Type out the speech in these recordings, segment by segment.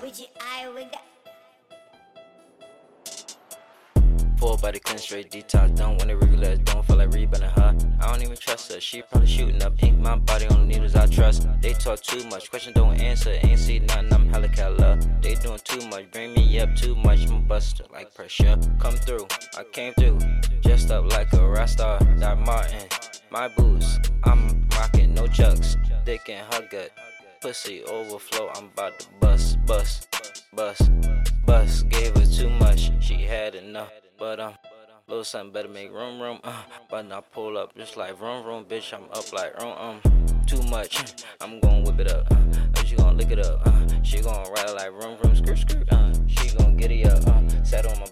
Pull eye, we got. Full straight detox. Don't want it regular, don't feel like rebounding her. I don't even trust her, she probably shooting up ink. My body on the needles, I trust. They talk too much, question don't answer. Ain't see nothing, I'm hella color. They doing too much, bring me up too much. I'm a buster like pressure. Come through, I came through. Dressed up like a rock star, Doc Marten. My boots, I'm rocking no chucks. Dick and her gut. Pussy overflow, I'm about to bust, bust, bust, bust. Gave her too much, she had enough. But um, little something better make room, room. Uh, but I pull up just like room, room, bitch. I'm up like room, um. Too much, I'm gonna whip it up. Uh, she gonna lick it up. Uh, she gonna ride like room, room, skirt, skirt. Uh, she gonna get it up. Uh, sat on my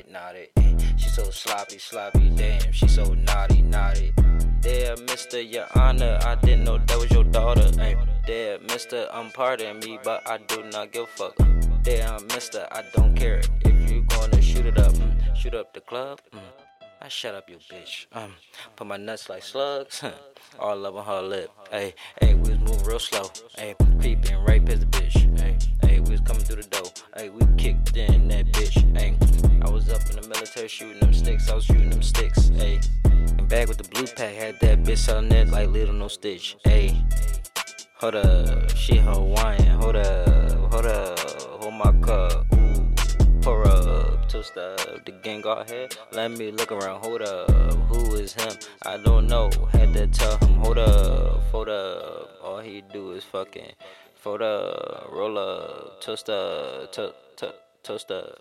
gonna it, nod it. Uh, she so sloppy, sloppy. Damn, she so naughty, naughty. There, Mister, Your Honor, I didn't know that was your daughter. Ay. There, Mister, I'm pardon me, but I do not give a fuck. There, Mister, I don't care if you gonna shoot it up, mm, shoot up the club. Mm. I shut up, you bitch. Um, put my nuts like slugs, all up on her lip. Hey, hey, we was moving real slow. Hey, peeping right past the bitch. Hey, hey, we was coming through the door. Hey, we kicked in up in the military shooting them sticks. I was shooting them sticks. Hey, back with the blue pack, had that bitch selling it like little no stitch. Hey, hold up, she Hawaiian. Hold up, hold up, hold my cup. Ooh, pour up, twist up, the gang got here. Let me look around. Hold up, who is him? I don't know. Had to tell him. Hold up, hold up. All he do is fucking. Fold up, roll up, toast up, to, to, toast up.